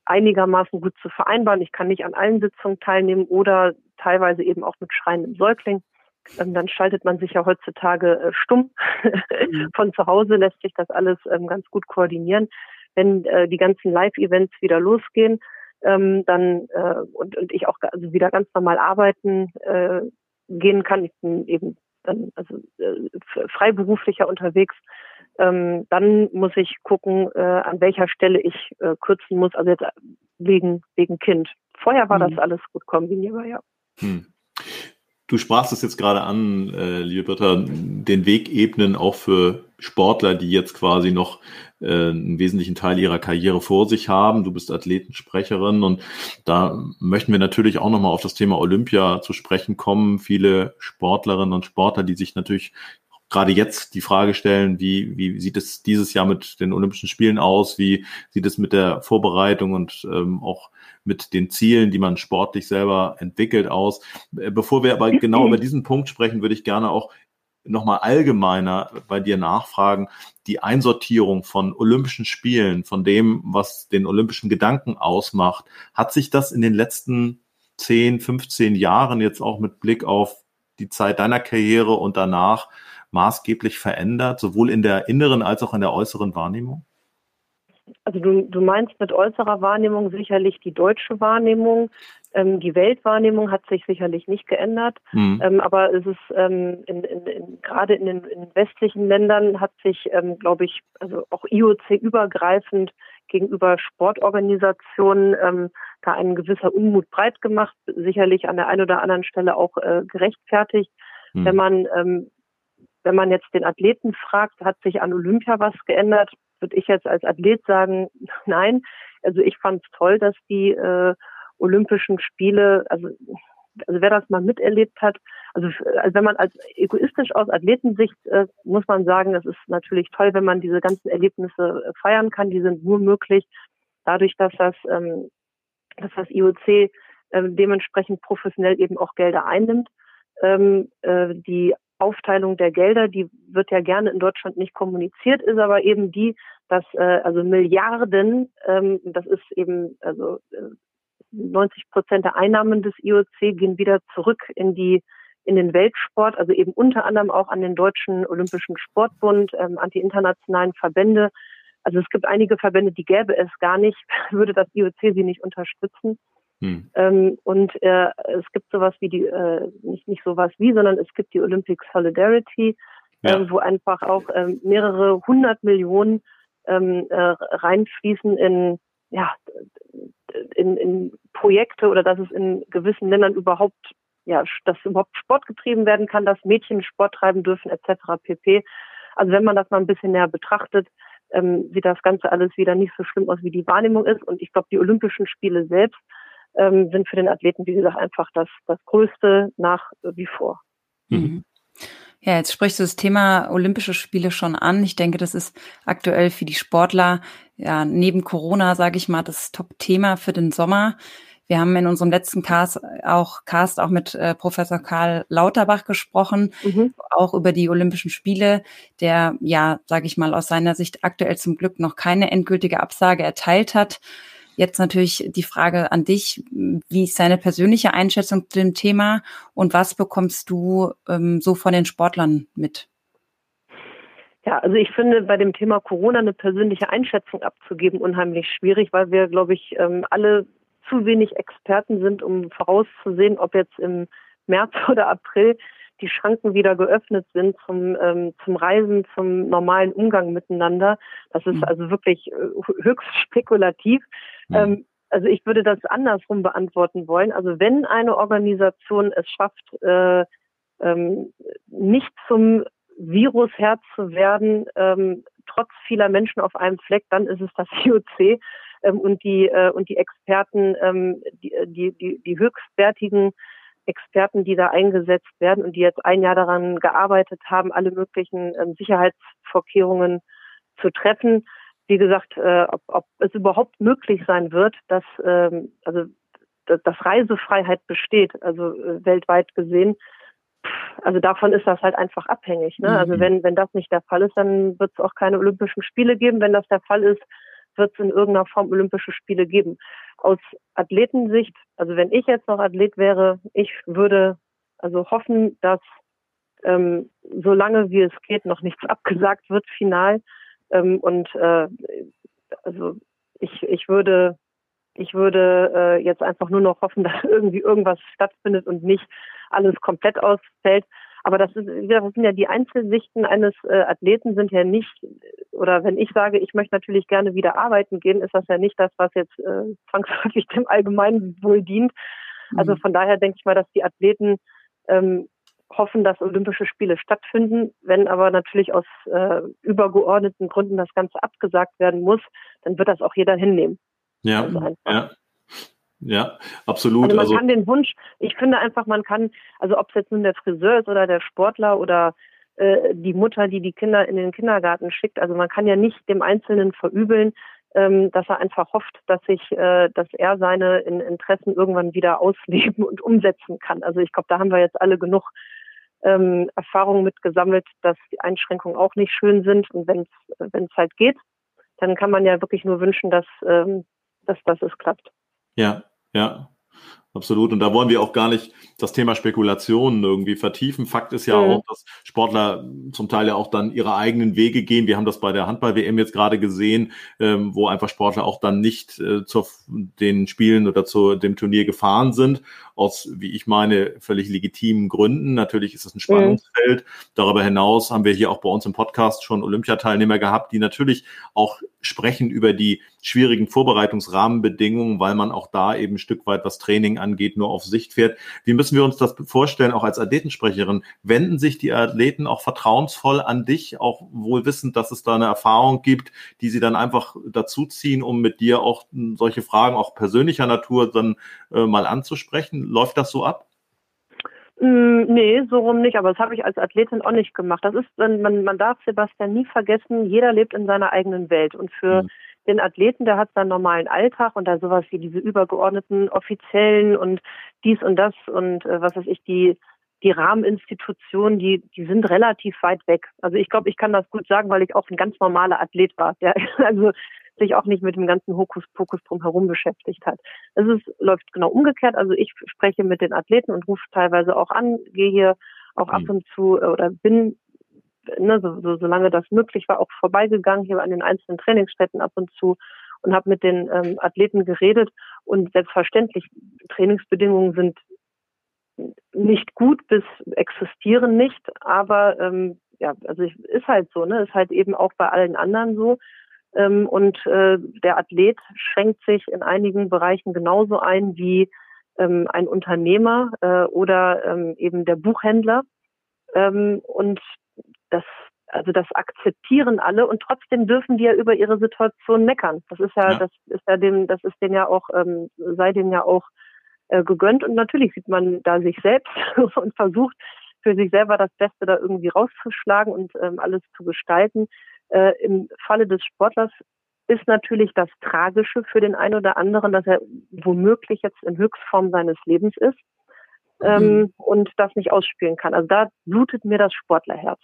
einigermaßen gut zu vereinbaren. Ich kann nicht an allen Sitzungen teilnehmen oder teilweise eben auch mit schreiendem Säugling. Ähm, dann schaltet man sich ja heutzutage äh, stumm. Mhm. [LAUGHS] Von zu Hause lässt sich das alles ähm, ganz gut koordinieren. Wenn äh, die ganzen Live-Events wieder losgehen, ähm, dann äh, und, und ich auch also wieder ganz normal arbeiten gehen kann. Ich bin eben dann also freiberuflicher unterwegs, ähm, dann muss ich gucken, äh, an welcher Stelle ich äh, kürzen muss, also jetzt wegen, wegen Kind. Vorher war hm. das alles gut kombinierbar, ja. Hm. Du sprachst es jetzt gerade an, äh, liebe Britta, den Weg ebnen auch für Sportler, die jetzt quasi noch äh, einen wesentlichen Teil ihrer Karriere vor sich haben. Du bist Athletensprecherin und da möchten wir natürlich auch nochmal auf das Thema Olympia zu sprechen kommen. Viele Sportlerinnen und Sportler, die sich natürlich gerade jetzt die Frage stellen, wie, wie sieht es dieses Jahr mit den Olympischen Spielen aus? Wie sieht es mit der Vorbereitung und ähm, auch mit den Zielen, die man sportlich selber entwickelt aus? Äh, bevor wir aber genau über diesen Punkt sprechen, würde ich gerne auch nochmal allgemeiner bei dir nachfragen, die Einsortierung von Olympischen Spielen, von dem, was den olympischen Gedanken ausmacht, hat sich das in den letzten 10, 15 Jahren jetzt auch mit Blick auf die Zeit deiner Karriere und danach maßgeblich verändert, sowohl in der inneren als auch in der äußeren Wahrnehmung? Also du, du meinst mit äußerer Wahrnehmung sicherlich die deutsche Wahrnehmung. Ähm, die Weltwahrnehmung hat sich sicherlich nicht geändert, mhm. ähm, aber es ist ähm, in, in, in, gerade in den in westlichen Ländern hat sich, ähm, glaube ich, also auch IOC-übergreifend gegenüber Sportorganisationen ähm, da ein gewisser Unmut breit gemacht, sicherlich an der einen oder anderen Stelle auch äh, gerechtfertigt. Mhm. Wenn man ähm, wenn man jetzt den Athleten fragt, hat sich an Olympia was geändert, würde ich jetzt als Athlet sagen, [LAUGHS] nein. Also ich fand es toll, dass die äh, Olympischen Spiele, also also wer das mal miterlebt hat, also, also wenn man als egoistisch aus Athletensicht äh, muss man sagen, es ist natürlich toll, wenn man diese ganzen Erlebnisse äh, feiern kann. Die sind nur möglich dadurch, dass das, ähm, dass das IOC äh, dementsprechend professionell eben auch Gelder einnimmt. Ähm, äh, die Aufteilung der Gelder, die wird ja gerne in Deutschland nicht kommuniziert, ist aber eben die, dass äh, also Milliarden, ähm, das ist eben also äh, 90 Prozent der Einnahmen des IOC gehen wieder zurück in die in den Weltsport, also eben unter anderem auch an den deutschen Olympischen Sportbund, ähm, an die internationalen Verbände. Also es gibt einige Verbände, die gäbe es gar nicht, [LAUGHS] würde das IOC sie nicht unterstützen. Hm. Ähm, und äh, es gibt sowas wie die, äh, nicht, nicht sowas wie, sondern es gibt die Olympic Solidarity, ja. äh, wo einfach auch äh, mehrere hundert Millionen ähm, äh, reinfließen in ja in, in Projekte oder dass es in gewissen Ländern überhaupt ja, dass überhaupt Sport getrieben werden kann, dass Mädchen Sport treiben dürfen etc. pp. Also wenn man das mal ein bisschen näher betrachtet, ähm, sieht das Ganze alles wieder nicht so schlimm aus, wie die Wahrnehmung ist. Und ich glaube, die Olympischen Spiele selbst ähm, sind für den Athleten, wie gesagt, einfach das, das Größte nach wie vor. Mhm. Ja, jetzt sprichst du das Thema Olympische Spiele schon an. Ich denke, das ist aktuell für die Sportler, ja, neben Corona, sage ich mal, das Top-Thema für den Sommer. Wir haben in unserem letzten Cast auch, Cast auch mit äh, Professor Karl Lauterbach gesprochen, mhm. auch über die Olympischen Spiele, der ja, sage ich mal, aus seiner Sicht aktuell zum Glück noch keine endgültige Absage erteilt hat. Jetzt natürlich die Frage an dich, wie ist deine persönliche Einschätzung zu dem Thema und was bekommst du ähm, so von den Sportlern mit? Ja, also ich finde bei dem Thema Corona eine persönliche Einschätzung abzugeben unheimlich schwierig, weil wir, glaube ich, ähm, alle zu wenig Experten sind, um vorauszusehen, ob jetzt im März [LAUGHS] oder April die Schranken wieder geöffnet sind zum, ähm, zum Reisen, zum normalen Umgang miteinander. Das ist mhm. also wirklich äh, höchst [LAUGHS] spekulativ. Mhm. Ähm, also ich würde das andersrum beantworten wollen. Also wenn eine Organisation es schafft, äh, ähm, nicht zum Virusherz zu werden, ähm, trotz vieler Menschen auf einem Fleck, dann ist es das [LAUGHS] IOC ähm, und die äh, und die Experten, ähm, die, die, die, die höchstwertigen Experten, die da eingesetzt werden und die jetzt ein Jahr daran gearbeitet haben, alle möglichen ähm, Sicherheitsvorkehrungen zu treffen. Wie gesagt, äh, ob, ob es überhaupt möglich sein wird, dass ähm, also dass Reisefreiheit besteht, also äh, weltweit gesehen. Also davon ist das halt einfach abhängig. Ne? Also mhm. wenn wenn das nicht der Fall ist, dann wird es auch keine Olympischen Spiele geben. Wenn das der Fall ist, wird es in irgendeiner Form Olympische Spiele geben. Aus Athletensicht, also wenn ich jetzt noch Athlet wäre, ich würde also hoffen, dass ähm, solange wie es geht noch nichts abgesagt wird final ähm, und äh, also ich ich würde ich würde äh, jetzt einfach nur noch hoffen, [LAUGHS] dass irgendwie irgendwas stattfindet und nicht alles komplett ausfällt. Aber das, ist, das sind ja die Einzelsichten eines äh, Athleten sind ja nicht, oder wenn ich sage, ich möchte natürlich gerne wieder arbeiten gehen, ist das ja nicht das, was jetzt äh, zwangsläufig dem Allgemeinwohl dient. Also mhm. von daher denke ich mal, dass die Athleten ähm, hoffen, dass Olympische Spiele stattfinden. Wenn aber natürlich aus äh, übergeordneten Gründen das Ganze abgesagt werden muss, dann wird das auch jeder hinnehmen. Ja, also ja. Ja, absolut. Also man also, kann den Wunsch, ich finde einfach, man kann, also ob es jetzt nun der Friseur ist oder der Sportler oder äh, die Mutter, die die Kinder in den Kindergarten schickt, also man kann ja nicht dem Einzelnen verübeln, ähm, dass er einfach hofft, dass sich, äh, dass er seine in Interessen irgendwann wieder ausleben und umsetzen kann. Also ich glaube, da haben wir jetzt alle genug ähm, Erfahrungen mitgesammelt, dass die Einschränkungen auch nicht schön sind und wenn es wenn es halt geht, dann kann man ja wirklich nur wünschen, dass ähm, dass, dass es klappt. Ja, ja. Absolut. Und da wollen wir auch gar nicht das Thema Spekulationen irgendwie vertiefen. Fakt ist ja mhm. auch, dass Sportler zum Teil ja auch dann ihre eigenen Wege gehen. Wir haben das bei der Handball-WM jetzt gerade gesehen, ähm, wo einfach Sportler auch dann nicht äh, zu den Spielen oder zu dem Turnier gefahren sind, aus, wie ich meine, völlig legitimen Gründen. Natürlich ist es ein mhm. Spannungsfeld. Mhm. Darüber hinaus haben wir hier auch bei uns im Podcast schon Olympiateilnehmer gehabt, die natürlich auch sprechen über die schwierigen Vorbereitungsrahmenbedingungen, weil man auch da eben ein Stück weit, was Training angeht, nur auf Sicht fährt. Wie müssen wir uns das vorstellen, auch als Athletensprecherin? Wenden sich die Athleten auch vertrauensvoll an dich, auch wohl wissend, dass es da eine Erfahrung gibt, die sie dann einfach dazuziehen, um mit dir auch solche Fragen auch persönlicher Natur dann äh, mal anzusprechen? Läuft das so ab? Mm, nee, so rum nicht, aber das habe ich als Athletin auch nicht gemacht. Das ist, man, man darf Sebastian nie vergessen, jeder lebt in seiner eigenen Welt. Und für mhm. Den Athleten, der hat seinen normalen Alltag und da sowas wie diese übergeordneten Offiziellen und dies und das und äh, was weiß ich, die die Rahmeninstitutionen, die, die sind relativ weit weg. Also ich glaube, ich kann das gut sagen, weil ich auch ein ganz normaler Athlet war. Der [LAUGHS] also sich auch nicht mit dem ganzen Hokuspokus drumherum beschäftigt hat. Es ist, läuft genau umgekehrt. Also ich spreche mit den Athleten und rufe teilweise auch an, gehe hier auch ab mhm. und zu äh, oder bin, ne, so, so, solange das möglich war, auch vorbeigegangen hier an den einzelnen Trainingsstätten ab und zu und habe mit den ähm, Athleten geredet. Und selbstverständlich, Trainingsbedingungen sind nicht gut bis existieren nicht, aber ähm, ja, also ist halt so, ne, ist halt eben auch bei allen anderen so. Ähm, und äh, der Athlet schränkt sich in einigen Bereichen genauso ein wie ähm, ein Unternehmer äh, oder ähm, eben der Buchhändler. Ähm, und das, also das akzeptieren alle und trotzdem dürfen die ja über ihre Situation meckern. Das ist ja, ja. das ist ja dem, das ist denen ja auch, ähm, sei denen ja auch äh, gegönnt. Und natürlich sieht man da sich selbst [LAUGHS] und versucht für sich selber das Beste da irgendwie rauszuschlagen und ähm, alles zu gestalten. Äh, Im Falle des Sportlers ist natürlich das Tragische für den einen oder anderen, dass er womöglich jetzt in Höchstform seines Lebens ist ähm, mhm. und das nicht ausspielen kann. Also da blutet mir das Sportlerherz.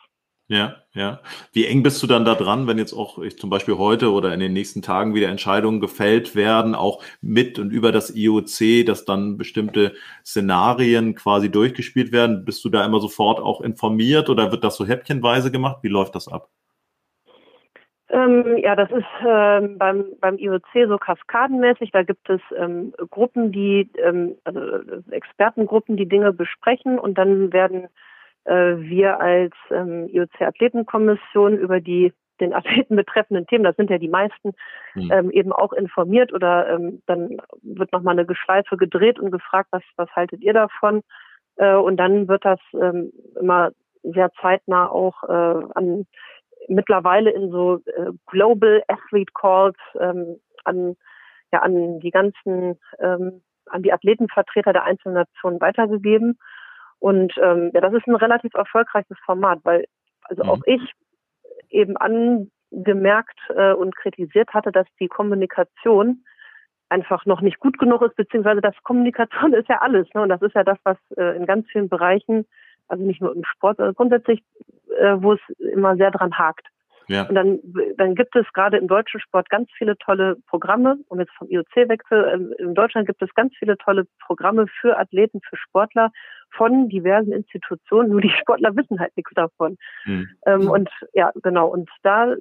Ja, ja. Wie eng bist du dann da dran, wenn jetzt auch ich zum Beispiel heute oder in den nächsten Tagen wieder Entscheidungen gefällt werden, auch mit und über das IOC, dass dann bestimmte Szenarien quasi durchgespielt werden? Bist du da immer sofort auch informiert oder wird das so häppchenweise gemacht? Wie läuft das ab? Ähm, ja, das ist ähm, beim, beim IOC so kaskadenmäßig. Da gibt es ähm, Gruppen, die, ähm, also Expertengruppen, die Dinge besprechen und dann werden äh, wir als ähm, IOC-Athletenkommission über die den Athleten betreffenden Themen, das sind ja die meisten, mhm. ähm, eben auch informiert oder ähm, dann wird nochmal eine Geschleife gedreht und gefragt, was, was haltet ihr davon? Äh, und dann wird das ähm, immer sehr zeitnah auch äh, an mittlerweile in so äh, Global Athlete Calls ähm, an ja an die ganzen ähm, an die Athletenvertreter der einzelnen Nationen weitergegeben. Und ähm, ja, das ist ein relativ erfolgreiches Format, weil also mhm. auch ich eben angemerkt äh, und kritisiert hatte, dass die Kommunikation einfach noch nicht gut genug ist, beziehungsweise das Kommunikation [LAUGHS] ist ja alles. Ne? Und das ist ja das, was äh, in ganz vielen Bereichen, also nicht nur im Sport, sondern grundsätzlich, äh, wo es immer sehr dran hakt. Ja. Und dann, dann gibt es gerade im deutschen Sport ganz viele tolle Programme, um jetzt vom IOC wechsel, äh, in Deutschland gibt es ganz viele tolle Programme für Athleten, für Sportler von diversen Institutionen, [LAUGHS] nur die Sportler wissen halt nichts davon. Mhm. Ähm, und ja, genau, und da,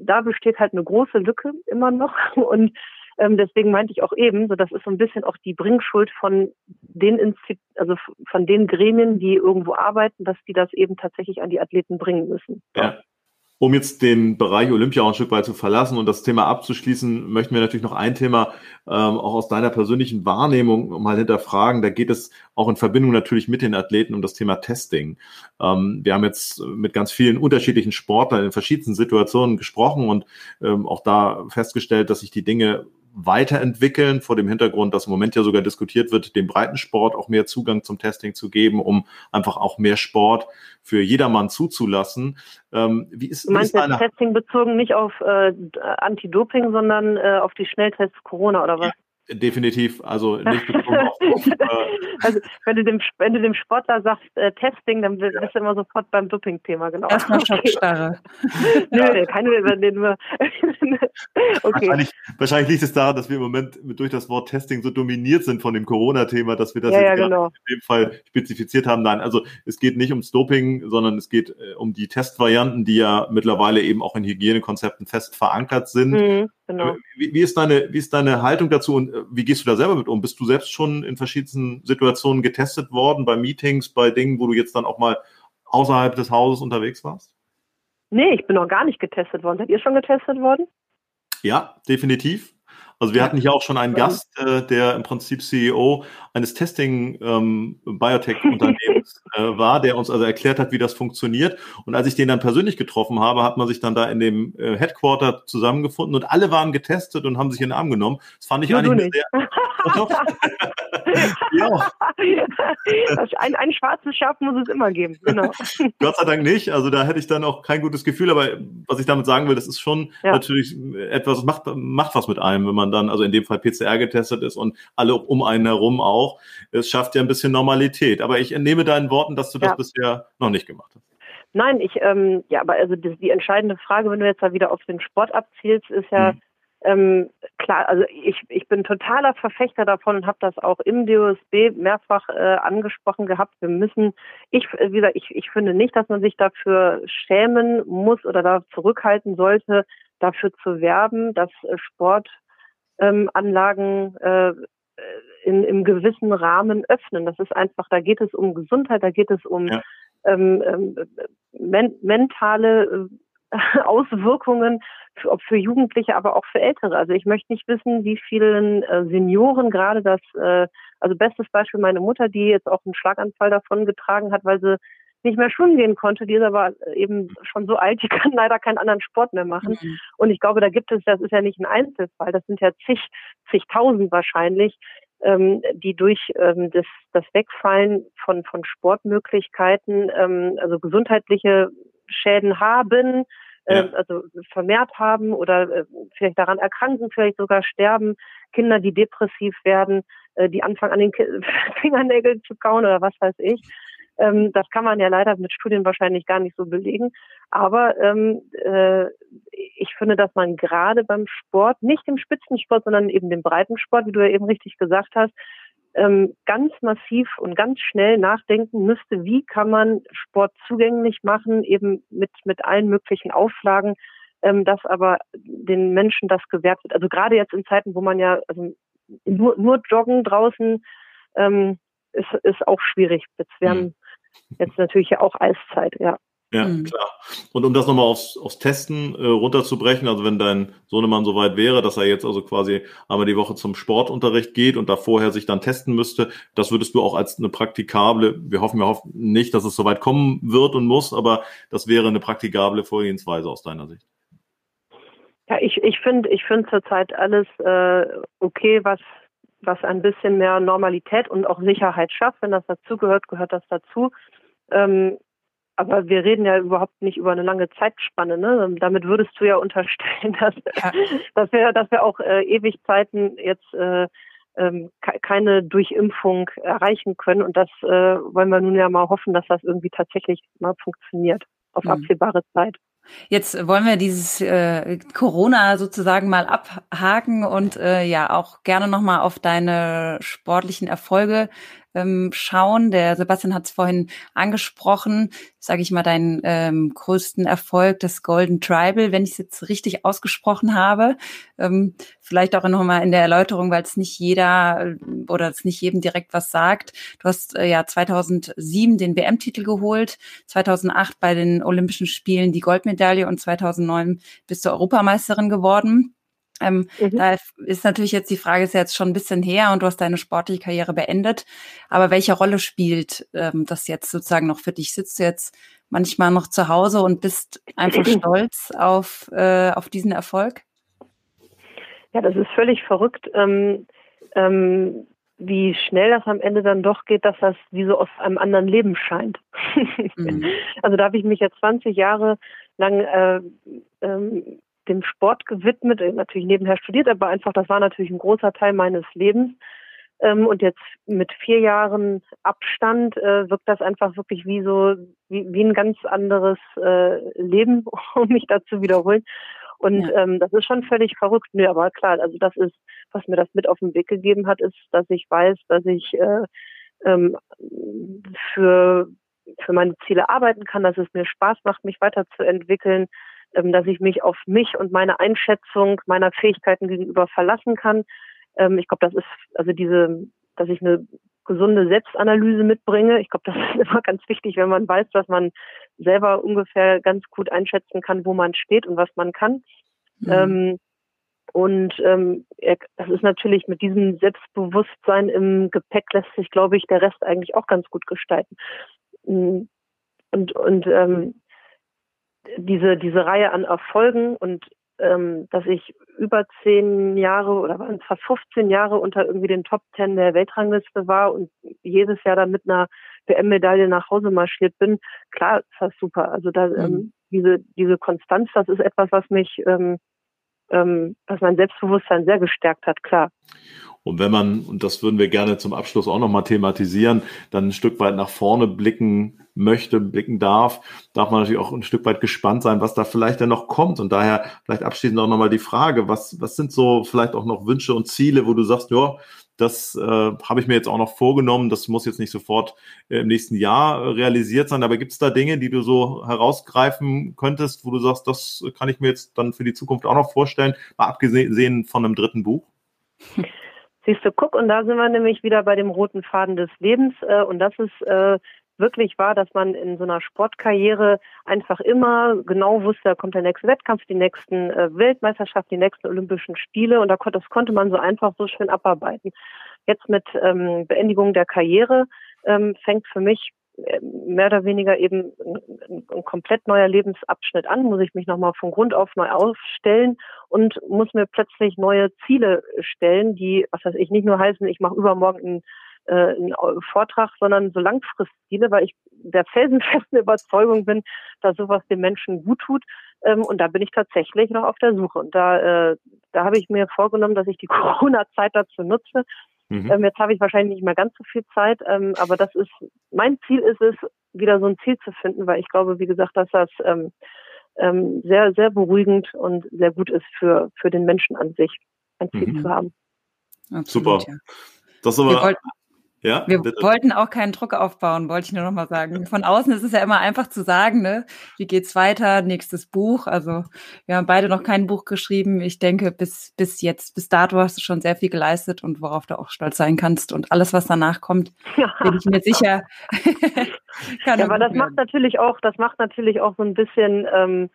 da besteht halt eine große Lücke immer noch [LAUGHS] und ähm, deswegen meinte ich auch eben, so das ist so ein bisschen auch die Bringschuld von den Institu also von den Gremien, die irgendwo arbeiten, dass die das eben tatsächlich an die Athleten bringen müssen. Ja. Um jetzt den Bereich Olympia auch ein Stück weit zu verlassen und das Thema abzuschließen, möchten wir natürlich noch ein Thema ähm, auch aus deiner persönlichen Wahrnehmung mal hinterfragen. Da geht es auch in Verbindung natürlich mit den Athleten um das Thema Testing. Ähm, wir haben jetzt mit ganz vielen unterschiedlichen Sportlern in verschiedensten Situationen gesprochen und ähm, auch da festgestellt, dass sich die Dinge weiterentwickeln, vor dem Hintergrund, dass im Moment ja sogar diskutiert wird, dem Breitensport auch mehr Zugang zum Testing zu geben, um einfach auch mehr Sport für jedermann zuzulassen. Ähm, wie ist, du meinst wie ist jetzt Testing bezogen nicht auf äh, Anti-Doping, sondern äh, auf die Schnelltests Corona oder was? Definitiv, also nicht bezogen auf, [LAUGHS] äh, Also wenn du dem, wenn du dem Sportler sagst äh, Testing, dann bist du immer sofort beim Doping-Thema, genau. Erstmal Schockstarre. [LAUGHS] Nö, ja. keine nur. [LAUGHS] okay. wahrscheinlich, wahrscheinlich liegt es daran, dass wir im Moment durch das Wort Testing so dominiert sind von dem Corona-Thema, dass wir das ja, jetzt ja, genau. in dem Fall spezifiziert haben. Nein, also es geht nicht ums Doping, sondern es geht äh, um die Testvarianten, die ja mittlerweile eben auch in Hygienekonzepten fest verankert sind. Mhm Genau. Wie, wie, ist deine, wie ist deine Haltung dazu und äh, wie gehst du da selber mit um? Bist du selbst schon in verschiedenen Situationen getestet worden, bei Meetings, bei Dingen, wo du jetzt dann auch mal außerhalb des Hauses unterwegs warst? Nee, ich bin noch gar nicht getestet worden. Seid ihr schon getestet worden? Ja, definitiv. Also wir hatten hier auch schon einen Gast, äh, der im Prinzip CEO eines Testing ähm, [LAUGHS] äh, war, der uns also erklärt hat, wie das funktioniert. Und als ich den dann persönlich getroffen habe, hat man sich dann da in dem äh, Headquarter zusammengefunden und alle waren getestet und haben sich in den Arm genommen. Das fand ich Nur eigentlich sehr. [LAUGHS] ja. Ein, ein schwarzes Schaf muss es immer geben, genau. [LAUGHS] Gott sei Dank nicht. Also da hätte ich dann auch kein gutes Gefühl. Aber was ich damit sagen will, das ist schon ja. natürlich etwas, macht, macht was mit einem, wenn man dann, also in dem Fall PCR getestet ist und alle um einen herum auch. Es schafft ja ein bisschen Normalität. Aber ich entnehme deinen Worten, dass du das ja. bisher noch nicht gemacht hast. Nein, ich, ähm, ja, aber also die, die entscheidende Frage, wenn du jetzt da wieder auf den Sport abzielst, ist ja, hm ähm, klar, also ich, ich bin totaler Verfechter davon und habe das auch im DOSB mehrfach äh, angesprochen gehabt. Wir müssen, ich, wie gesagt, ich, ich finde nicht, dass man sich dafür schämen muss oder da zurückhalten sollte, dafür zu werben, dass äh, Ähm, äh, in, im gewissen Rahmen öffnen. Das ist einfach, da geht es um Gesundheit, da geht es um ja. ähm, ähm, men mentale [LAUGHS] Auswirkungen, für, ob für Jugendliche, aber auch für Ältere. Also ich möchte nicht wissen, wie vielen äh, Senioren gerade das, äh, also bestes Beispiel meine Mutter, die jetzt auch einen Schlaganfall davon getragen hat, weil sie nicht mehr schwimmen gehen konnte. Die ist aber eben schon so alt, die kann leider keinen anderen Sport mehr machen. Mhm. Und ich glaube, da gibt es, das ist ja nicht ein Einzelfall, das sind ja zig, zigtausend wahrscheinlich, ähm, die durch ähm, das, das Wegfallen von, von Sportmöglichkeiten, ähm, also gesundheitliche Schäden haben, ja. Ähm, also vermehrt haben oder äh, vielleicht daran erkranken, vielleicht sogar sterben, Kinder, die depressiv werden, äh, die anfangen an den [LAUGHS] Fingernägeln zu kauen oder was weiß ich. Ähm, das kann man ja leider mit Studien wahrscheinlich gar nicht so belegen. Aber ähm, äh, ich finde, dass man gerade beim Sport, nicht im Spitzensport, sondern eben dem Breitensport, wie du ja eben richtig gesagt hast, ähm, ganz massiv und ganz schnell nachdenken müsste, wie kann man Sport zugänglich machen, eben mit, mit allen möglichen Auflagen, ähm, dass aber den Menschen das gewährt wird. Also gerade jetzt in Zeiten, wo man ja also nur, nur joggen draußen ähm, ist, ist auch schwierig. Jetzt, wir haben jetzt natürlich ja auch Eiszeit, ja. Ja, mhm. klar. Und um das nochmal aufs, aufs Testen äh, runterzubrechen, also wenn dein Sohnemann soweit wäre, dass er jetzt also quasi einmal die Woche zum Sportunterricht geht und da vorher sich dann testen müsste, das würdest du auch als eine praktikable, wir hoffen, wir hoffen nicht, dass es soweit kommen wird und muss, aber das wäre eine praktikable Vorgehensweise aus deiner Sicht. Ja, ich, ich finde ich finde zurzeit alles äh, okay, was was ein bisschen mehr Normalität und auch Sicherheit schafft. Wenn das dazugehört, gehört das dazu. Ähm, aber wir reden ja überhaupt nicht über eine lange Zeitspanne. Ne? Damit würdest du ja unterstellen, [LAUGHS] dass, ja. dass wir, dass wir auch äh, ewig Zeiten jetzt äh, ähm, keine Durchimpfung erreichen können. Und das äh, wollen wir nun ja mal hoffen, dass das irgendwie tatsächlich mal funktioniert auf mhm. absehbare Zeit. Jetzt wollen wir dieses äh, Corona sozusagen mal abhaken und äh, ja auch gerne nochmal auf deine sportlichen Erfolge ähm, schauen. Der Sebastian hat es vorhin angesprochen, sage ich mal, deinen ähm, größten Erfolg, das Golden Tribal, wenn ich es jetzt richtig ausgesprochen habe. Ähm, vielleicht auch nochmal in der Erläuterung, weil es nicht jeder äh, oder es nicht jedem direkt was sagt. Du hast äh, ja 2007 den WM-Titel geholt, 2008 bei den Olympischen Spielen die Goldmedaille und 2009 bist du Europameisterin geworden. Ähm, mhm. Da ist natürlich jetzt die Frage, ist ja jetzt schon ein bisschen her und du hast deine sportliche Karriere beendet. Aber welche Rolle spielt ähm, das jetzt sozusagen noch für dich? Sitzt du jetzt manchmal noch zu Hause und bist einfach stolz auf, äh, auf diesen Erfolg? Ja, das ist völlig verrückt, ähm, ähm, wie schnell das am Ende dann doch geht, dass das wie so aus einem anderen Leben scheint. Mhm. [LAUGHS] Also da habe ich mich jetzt 20 Jahre lang äh, ähm, dem Sport gewidmet, natürlich nebenher studiert, aber einfach, das war natürlich ein großer Teil meines Lebens. Ähm, und jetzt mit vier Jahren Abstand äh, wirkt das einfach wirklich wie so, wie, wie ein ganz anderes äh, Leben, [LAUGHS] um mich da zu wiederholen. Und ja. ähm, das ist schon völlig verrückt. Nö, aber klar, also das ist, was mir das mit auf den Weg gegeben hat, ist, dass ich weiß, dass ich äh, ähm, für, für meine Ziele arbeiten kann, dass es mir Spaß macht, mich weiterzuentwickeln, dass ich mich auf mich und meine Einschätzung meiner Fähigkeiten gegenüber verlassen kann. Ähm, ich glaube, das ist also diese, dass ich eine gesunde Selbstanalyse mitbringe. Ich glaube, [LAUGHS] das ist immer ganz wichtig, wenn man weiß, dass man selber ungefähr ganz gut einschätzen kann, wo man steht und was man kann. Mhm. Ähm, und ähm, das ist natürlich mit diesem Selbstbewusstsein im Gepäck lässt sich, glaube ich, der Rest eigentlich auch ganz gut gestalten. Mm, und, und ähm, diese, diese Reihe an Erfolgen und ähm, dass ich über zehn Jahre oder fast 15 Jahre unter irgendwie den Top Ten der Weltrangliste war und jedes Jahr dann mit einer WM-Medaille nach Hause marschiert bin, klar ist das super. Also da, mhm. ähm, diese, diese Konstanz, das ist etwas, was mich, ähm, ähm, was mein Selbstbewusstsein sehr gestärkt hat, klar. Und wenn man, und das würden wir gerne zum Abschluss auch nochmal thematisieren, dann ein Stück weit nach vorne blicken möchte, blicken darf, darf man natürlich auch ein Stück weit gespannt sein, was da vielleicht dann noch kommt. Und daher vielleicht abschließend auch nochmal die Frage, was, was sind so vielleicht auch noch Wünsche und Ziele, wo du sagst, ja, das äh, habe ich mir jetzt auch noch vorgenommen. Das muss jetzt nicht sofort äh, im nächsten Jahr äh, realisiert sein. Aber gibt es da Dinge, die du so herausgreifen könntest, wo du sagst, das kann ich mir jetzt dann für die Zukunft auch noch vorstellen, mal abgesehen von einem dritten Buch? Siehst du, guck, und da sind wir nämlich wieder bei dem roten Faden des Lebens. Äh, und das ist äh, wirklich war, dass man in so einer Sportkarriere einfach immer genau wusste, da kommt der nächste Wettkampf, die nächsten äh, Weltmeisterschaften, die nächsten Olympischen Spiele und das konnte man so einfach so schön abarbeiten. Jetzt mit ähm, Beendigung der Karriere ähm, fängt für mich äh, mehr oder weniger eben ein, ein, komplett neuer Lebensabschnitt an, muss ich mich nochmal von Grund auf neu aufstellen und muss mir plötzlich neue Ziele stellen, die, was weiß ich, nicht nur heißen, ich mache übermorgen einen, äh, einen Vortrag, sondern so Langfristziele, weil ich der felsenfesten [LAUGHS] Überzeugung bin, dass sowas den Menschen gut tut. Ähm, und da bin ich tatsächlich noch auf der Suche. Und da, äh, da habe ich mir vorgenommen, dass ich die [LAUGHS] Corona-Zeit dazu nutze, Mhm. Ähm, jetzt habe ich wahrscheinlich nicht mehr ganz so viel Zeit, ähm, aber das ist, mein Ziel ist es, wieder so ein Ziel zu finden, weil ich glaube, wie gesagt, dass das ähm, ähm, sehr, sehr beruhigend und sehr gut ist für, für den Menschen an sich, ein Ziel mhm. zu haben. Absolut, Super. Ja. Das aber, ja, wir bitte. wollten auch keinen Druck aufbauen, wollte ich nur noch mal sagen. Von außen ist es ja immer einfach zu sagen, ne? Wie geht's weiter? Nächstes Buch. Also wir haben beide noch kein Buch geschrieben. Ich denke, bis bis jetzt, bis dato hast du schon sehr viel geleistet und worauf du auch stolz sein kannst. Und alles, was danach kommt, ja. bin ich mir sicher. [LAUGHS] ja, aber das werden. macht natürlich auch, das macht natürlich auch so ein bisschen ähm,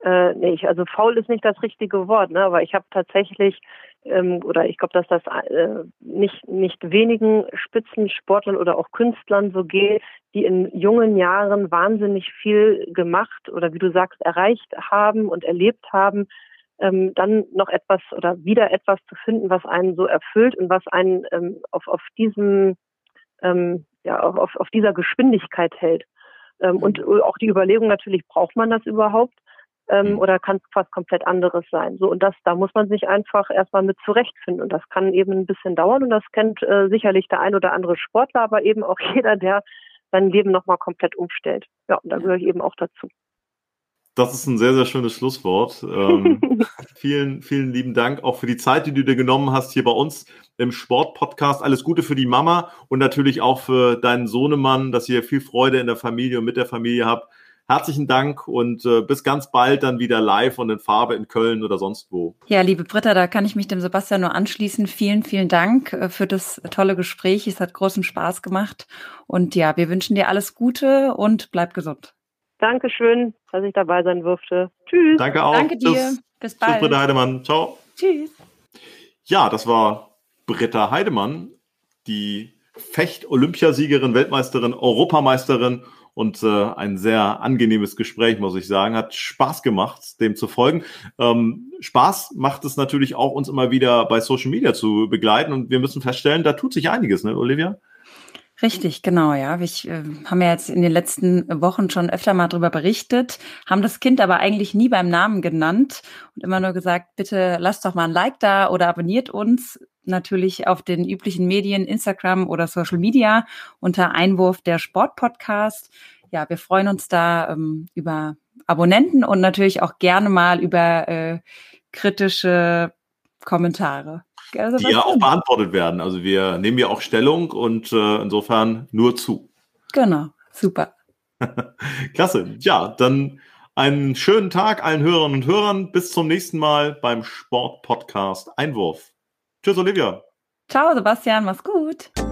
äh, nee, also faul ist nicht das richtige Wort, ne? aber ich habe tatsächlich ähm, oder ich glaube, dass das äh, nicht, nicht wenigen Spitzensportlern oder auch Künstlern so geht, die in jungen Jahren wahnsinnig viel gemacht oder wie du sagst, erreicht haben und erlebt haben, ähm, dann noch etwas oder wieder etwas zu finden, was einen so erfüllt und was einen ähm, auf, auf diesem ähm, ja, auf, auf dieser Geschwindigkeit hält. Ähm, und auch die Überlegung natürlich, braucht man das überhaupt? Ähm, mhm. oder kann es was komplett anderes sein. So und das, da muss man sich einfach erstmal mit zurechtfinden und das kann eben ein bisschen dauern und das kennt äh, sicherlich der ein oder andere Sportler, aber eben auch [LAUGHS] jeder, der sein Leben nochmal komplett umstellt. Ja, und da gehöre ich eben auch dazu. Das ist ein sehr, sehr schönes Schlusswort. Ähm, [LAUGHS] vielen, vielen lieben Dank auch für die Zeit, die du dir genommen hast hier bei uns im Sportpodcast. Alles Gute für die Mama und natürlich auch für deinen Sohnemann, dass ihr viel Freude in der Familie und mit der Familie habt. Herzlichen Dank und äh, bis ganz bald dann wieder live und in Farbe in Köln oder sonst wo. Ja, liebe Britta, da kann ich mich dem Sebastian nur anschließen. Vielen, vielen Dank äh, für das tolle Gespräch. Es hat großen Spaß gemacht. Und ja, wir wünschen dir alles Gute und bleib gesund. Dankeschön, dass ich dabei sein durfte. Tschüss. Danke auch. Danke dir. Tschüss. Bis bald. Tschüss, Britta Heidemann. Ciao. Tschüss. Ja, das war Britta Heidemann, die Fecht-Olympiasiegerin, Weltmeisterin, Europameisterin und äh, ein sehr angenehmes Gespräch, muss ich sagen. Hat Spaß gemacht, dem zu folgen. Ähm, Spaß macht es natürlich auch, uns immer wieder bei Social Media zu begleiten und wir müssen feststellen, da tut sich einiges, ne, Olivia? Richtig, genau, ja. Wir äh, haben ja jetzt in den letzten Wochen schon öfter mal darüber berichtet, haben das Kind aber eigentlich nie beim Namen genannt und immer nur gesagt, bitte lasst doch mal ein Like da oder abonniert uns natürlich auf den üblichen Medien, Instagram oder Social Media unter Einwurf der Sportpodcast. Ja, wir freuen uns da ähm, über Abonnenten und natürlich auch gerne mal über äh, kritische Kommentare. Also, die ja auch beantwortet werden. Also wir nehmen ja auch Stellung und äh, insofern nur zu. Genau, super. [LAUGHS] Klasse. Ja, dann einen schönen Tag allen Hörern und Hörern. Bis zum nächsten Mal beim Sportpodcast Einwurf. Tschüss, Olivia. Ciao, Sebastian. Mach's gut.